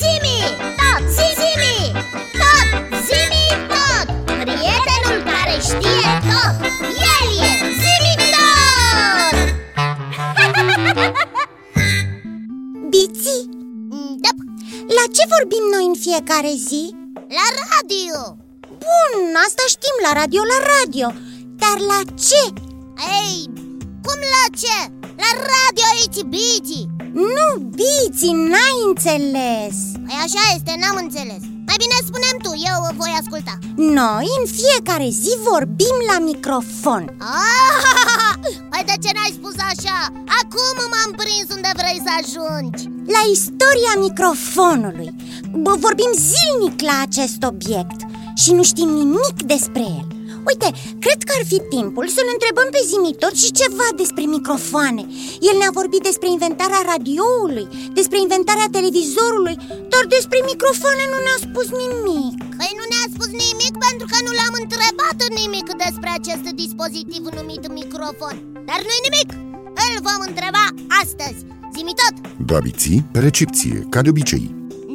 Zimi, tot, zimi, tot, zimi, tot. Prietenul care știe tot, el e zimi tot. Biți, da, la ce vorbim noi în fiecare zi? La radio. Bun, asta știm, la radio, la radio. Dar la ce? Ei, cum la ce? La radio aici, Bici Nu, Biți, n-ai înțeles. Păi așa este, n-am înțeles. Mai bine spunem tu, eu voi asculta. Noi în fiecare zi vorbim la microfon. Ah, Păi de ce n-ai spus așa? Acum m-am prins unde vrei să ajungi. La istoria microfonului. Bă, Vorbim zilnic la acest obiect Și nu știm nimic despre el Uite, cred că ar fi timpul să-l întrebăm pe Zimitot și ceva despre microfoane. El ne-a vorbit despre inventarea radioului, despre inventarea televizorului. Dar despre microfoane nu ne-a spus nimic. Păi nu ne-a spus nimic pentru că nu l-am întrebat nimic despre acest dispozitiv numit microfon. Dar nu-i nimic, îl vom întreba astăzi. Zimi tot, Da, biții, pe recepție, ca de obicei.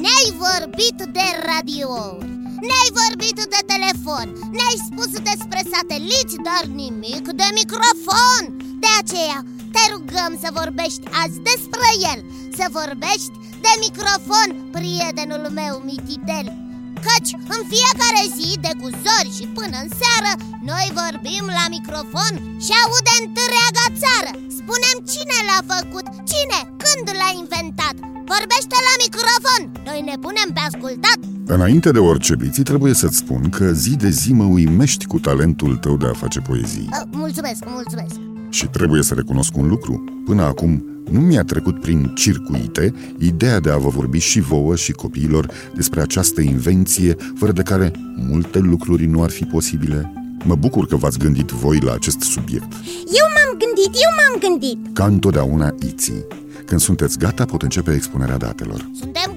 Ne-ai vorbit de radiouri Ne-ai vorbit de telefon. Ne-ai spus despre sateliți, dar nimic de microfon. De aceea te rugăm să vorbești azi despre el. Să vorbești de microfon, prietenul meu Mititel Căci în fiecare zi, de cu zori și până în seară Noi vorbim la microfon și aude întreaga țară. Spunem cine l-a făcut, cine, când l-a inventat. Vorbește la microfon, noi ne punem pe ascultat. Înainte de orice, biții, trebuie să-ți spun că zi de zi mă uimești cu talentul tău de a face poezii. Uh, Mulțumesc, mulțumesc. Și trebuie să recunosc un lucru. Până acum nu mi-a trecut prin circuite ideea de a vă vorbi și vouă și copiilor despre această invenție, fără de care multe lucruri nu ar fi posibile. Mă bucur că v-ați gândit voi la acest subiect. Eu m-am gândit, eu m-am gândit Ca întotdeauna, Iții. Când sunteți gata, pot începe expunerea datelor. Suntem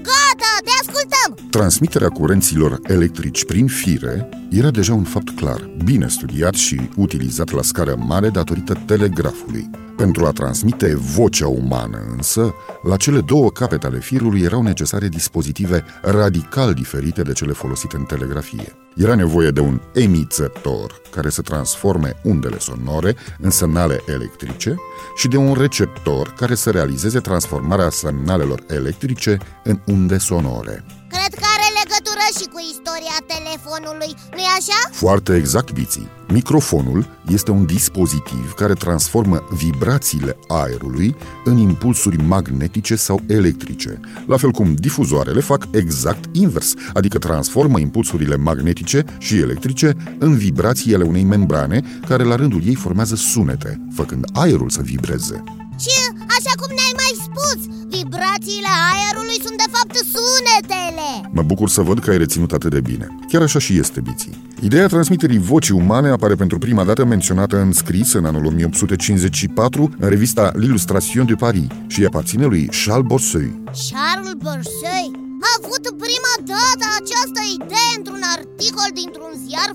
gata, te ascultăm Transmiterea curenților electrici prin fire era deja un fapt clar, bine studiat și utilizat la scară mare datorită telegrafului. Pentru a transmite vocea umană, însă, la cele două capete ale firului erau necesare dispozitive radical diferite de cele folosite în telegrafie. Era nevoie de un emițător care să transforme undele sonore în semnale electrice și de un receptor care să realizeze transformarea semnalelor electrice în unde sonore. Cred că are legătură și cu istoria telefonului, nu-i așa? Foarte exact, Biții. Microfonul este un dispozitiv care transformă vibrațiile aerului în impulsuri magnetice sau electrice, la fel cum difuzoarele fac exact invers, adică transformă impulsurile magnetice și electrice în vibrații ale unei membrane care la rândul ei formează sunete, făcând aerul să vibreze. Și așa cum ne-ai mai spus, vibrațiile aerului sunt de fapt sunetele Mă bucur să văd că ai reținut atât de bine. Chiar așa și este, Biții. Ideea transmiterii vocii umane apare pentru prima dată menționată în scris în anul 1854 în revista L'Illustration de Paris și aparține lui Charles Borseuil. Charles Borseuil a avut prima dată această idee într-un articol dintr-un ziar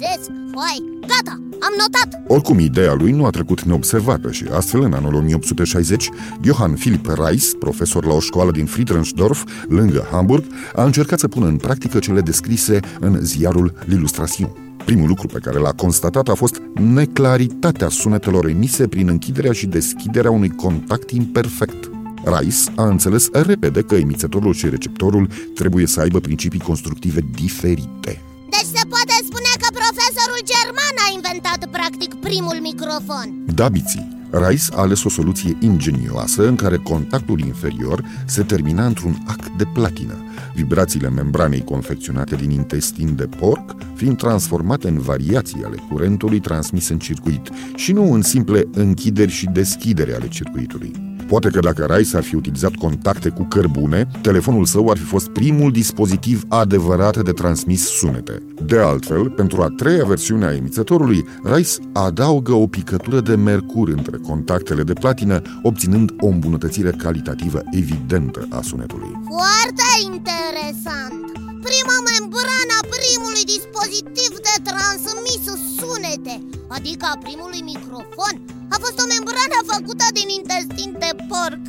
franțuzesc Hai, gata, am notat Oricum, ideea lui nu a trecut neobservată și astfel, în anul 1860, Johann Philipp Reis, profesor la o școală din Friedrichsdorf, lângă Hamburg, a încercat să pună în practică cele descrise în ziarul L'Illustration. Primul lucru pe care l-a constatat a fost neclaritatea sunetelor emise prin închiderea și deschiderea unui contact imperfect. Rice a înțeles repede că emițătorul și receptorul trebuie să aibă principii constructive diferite. Deci se poate practic primul microfon Da, biții. Rice a ales o soluție ingenioasă în care contactul inferior se termina într-un ac de platină, vibrațiile membranei confecționate din intestin de porc fiind transformate în variații ale curentului transmis în circuit și nu în simple închideri și deschidere ale circuitului. Poate că dacă Rice ar fi utilizat contacte cu cărbune, telefonul său ar fi fost primul dispozitiv adevărat de transmis sunete. De altfel, pentru a treia versiune a emițătorului, Rice adaugă o picătură de mercur între contactele de platină, obținând o îmbunătățire calitativă evidentă a sunetului. Foarte interesant Prima membrană a primului dispozitiv de transmis sunete Adică a primului microfon A fost o membrană făcută din intestin de porc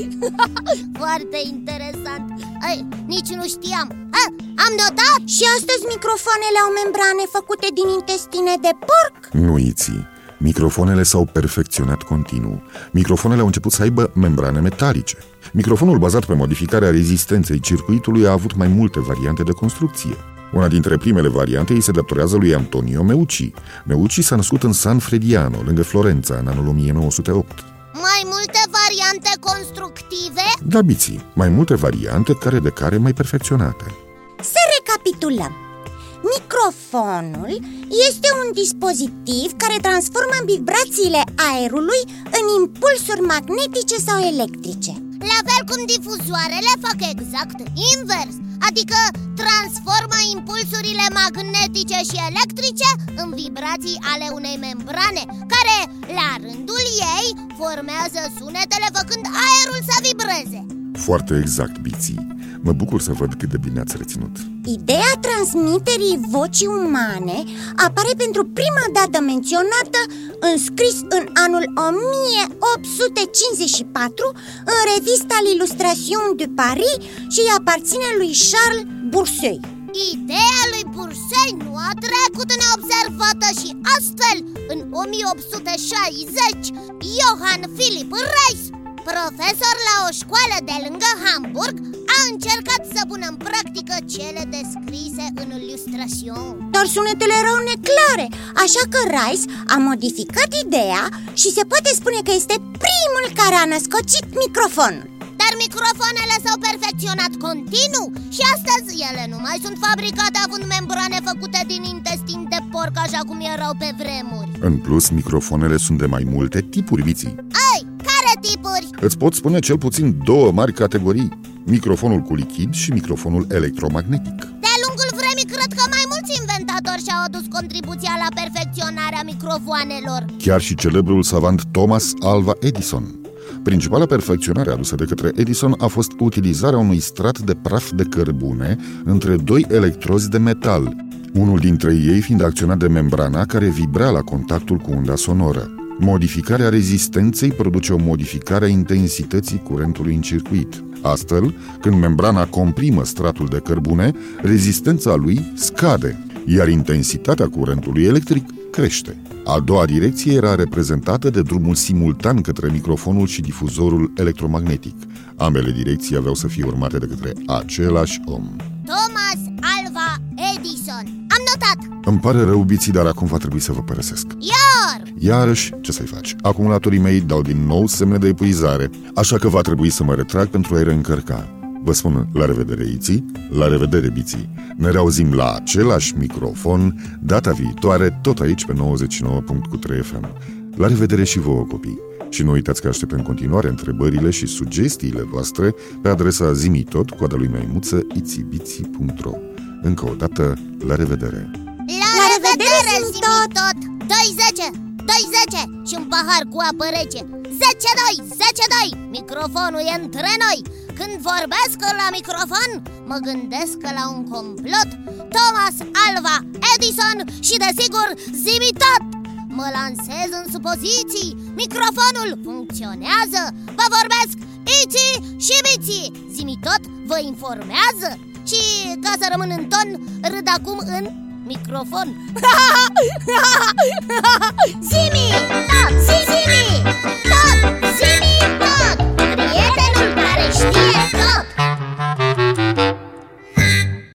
Foarte interesant Ai, Nici nu știam A, Am notat Și astăzi microfoanele au membrane făcute din intestine de porc? Nu, Iții. Microfonele s-au perfecționat continuu. Microfonele au început să aibă membrane metalice. Microfonul bazat pe modificarea rezistenței circuitului a avut mai multe variante de construcție. Una dintre primele variante îi se datorează lui Antonio Meucci. Meucci s-a născut în San Frediano, lângă Florența, în anul 1908. Mai multe variante constructive? Da, biții, mai multe variante care de care mai perfecționate. Să recapitulăm Microfonul este un dispozitiv care transformă vibrațiile aerului în impulsuri magnetice sau electrice La fel cum difuzoarele fac exact invers Adică transformă impulsurile magnetice și electrice în vibrații ale unei membrane Care, la rândul ei, formează sunetele făcând aerul să vibreze Foarte exact, biții. Mă bucur să văd cât de bine ați reținut. Ideea transmiterii vocii umane apare pentru prima dată menționată înscris în anul 1854 în revista L'Illustration de Paris și îi aparține lui Charles Bourseul. Ideea lui Bursei nu a trecut neobservată și astfel, în 1860, Johann Philipp Reis, profesor la o școală de lângă Hamburg, a încercat să pună în practică cele descrise în Illustration. Dar sunetele erau neclare, așa că Rice a modificat ideea și se poate spune că este primul care a născocit microfonul. Dar microfoanele s-au perfecționat continuu și astăzi ele nu mai sunt fabricate având membrane făcute din intestin de porc așa cum erau pe vremuri În plus, microfonele sunt de mai multe tipuri, biții. Ai, care tipuri? Îți pot spune cel puțin două mari categorii. Microfonul cu lichid și microfonul electromagnetic. De-a lungul vremii cred că mai mulți inventatori și-au adus contribuția la perfecționarea microfoanelor Chiar și celebrul savant Thomas Alva Edison. Principala perfecționare adusă de către Edison a fost utilizarea unui strat de praf de cărbune între doi electrozi de metal, unul dintre ei fiind acționat de membrana care vibra la contactul cu unda sonoră. Modificarea rezistenței produce o modificare a intensității curentului în circuit. Astfel, când membrana comprimă stratul de cărbune, rezistența lui scade, iar intensitatea curentului electric crește. A doua direcție era reprezentată de drumul simultan către microfonul și difuzorul electromagnetic. Ambele direcții aveau să fie urmate de către același om. Thomas Alva Edison Am notat! Îmi pare rău, biții, dar acum va trebui să vă părăsesc. Iar! Iarăși, ce să-i faci? Acumulatorii mei dau din nou semne de epuizare, așa că va trebui să mă retrag pentru a-i reîncărca. Vă spun la revedere, Iții, la revedere, Biții. Ne reauzim la același microfon data viitoare, tot aici pe 99.3 FM. La revedere și vouă, copii! Și nu uitați că aștept în continuare întrebările și sugestiile voastre pe adresa zimitot, coada lui maimuță, itibiții.ro Încă o dată, la revedere! La, la revedere zimitot! 20 dai 10 și un pahar cu apă rece. 10 doi, 10 doi, microfonul e între noi. Când vorbesc la microfon, mă gândesc la un complot. Thomas Alva Edison și desigur Zimitot Mă lansez în supoziții, microfonul funcționează. Vă vorbesc Iții și Biții Zimitot vă informează. Și ca să rămân în ton, râd acum în mikrofon. sini, tot, sini, tot, sini.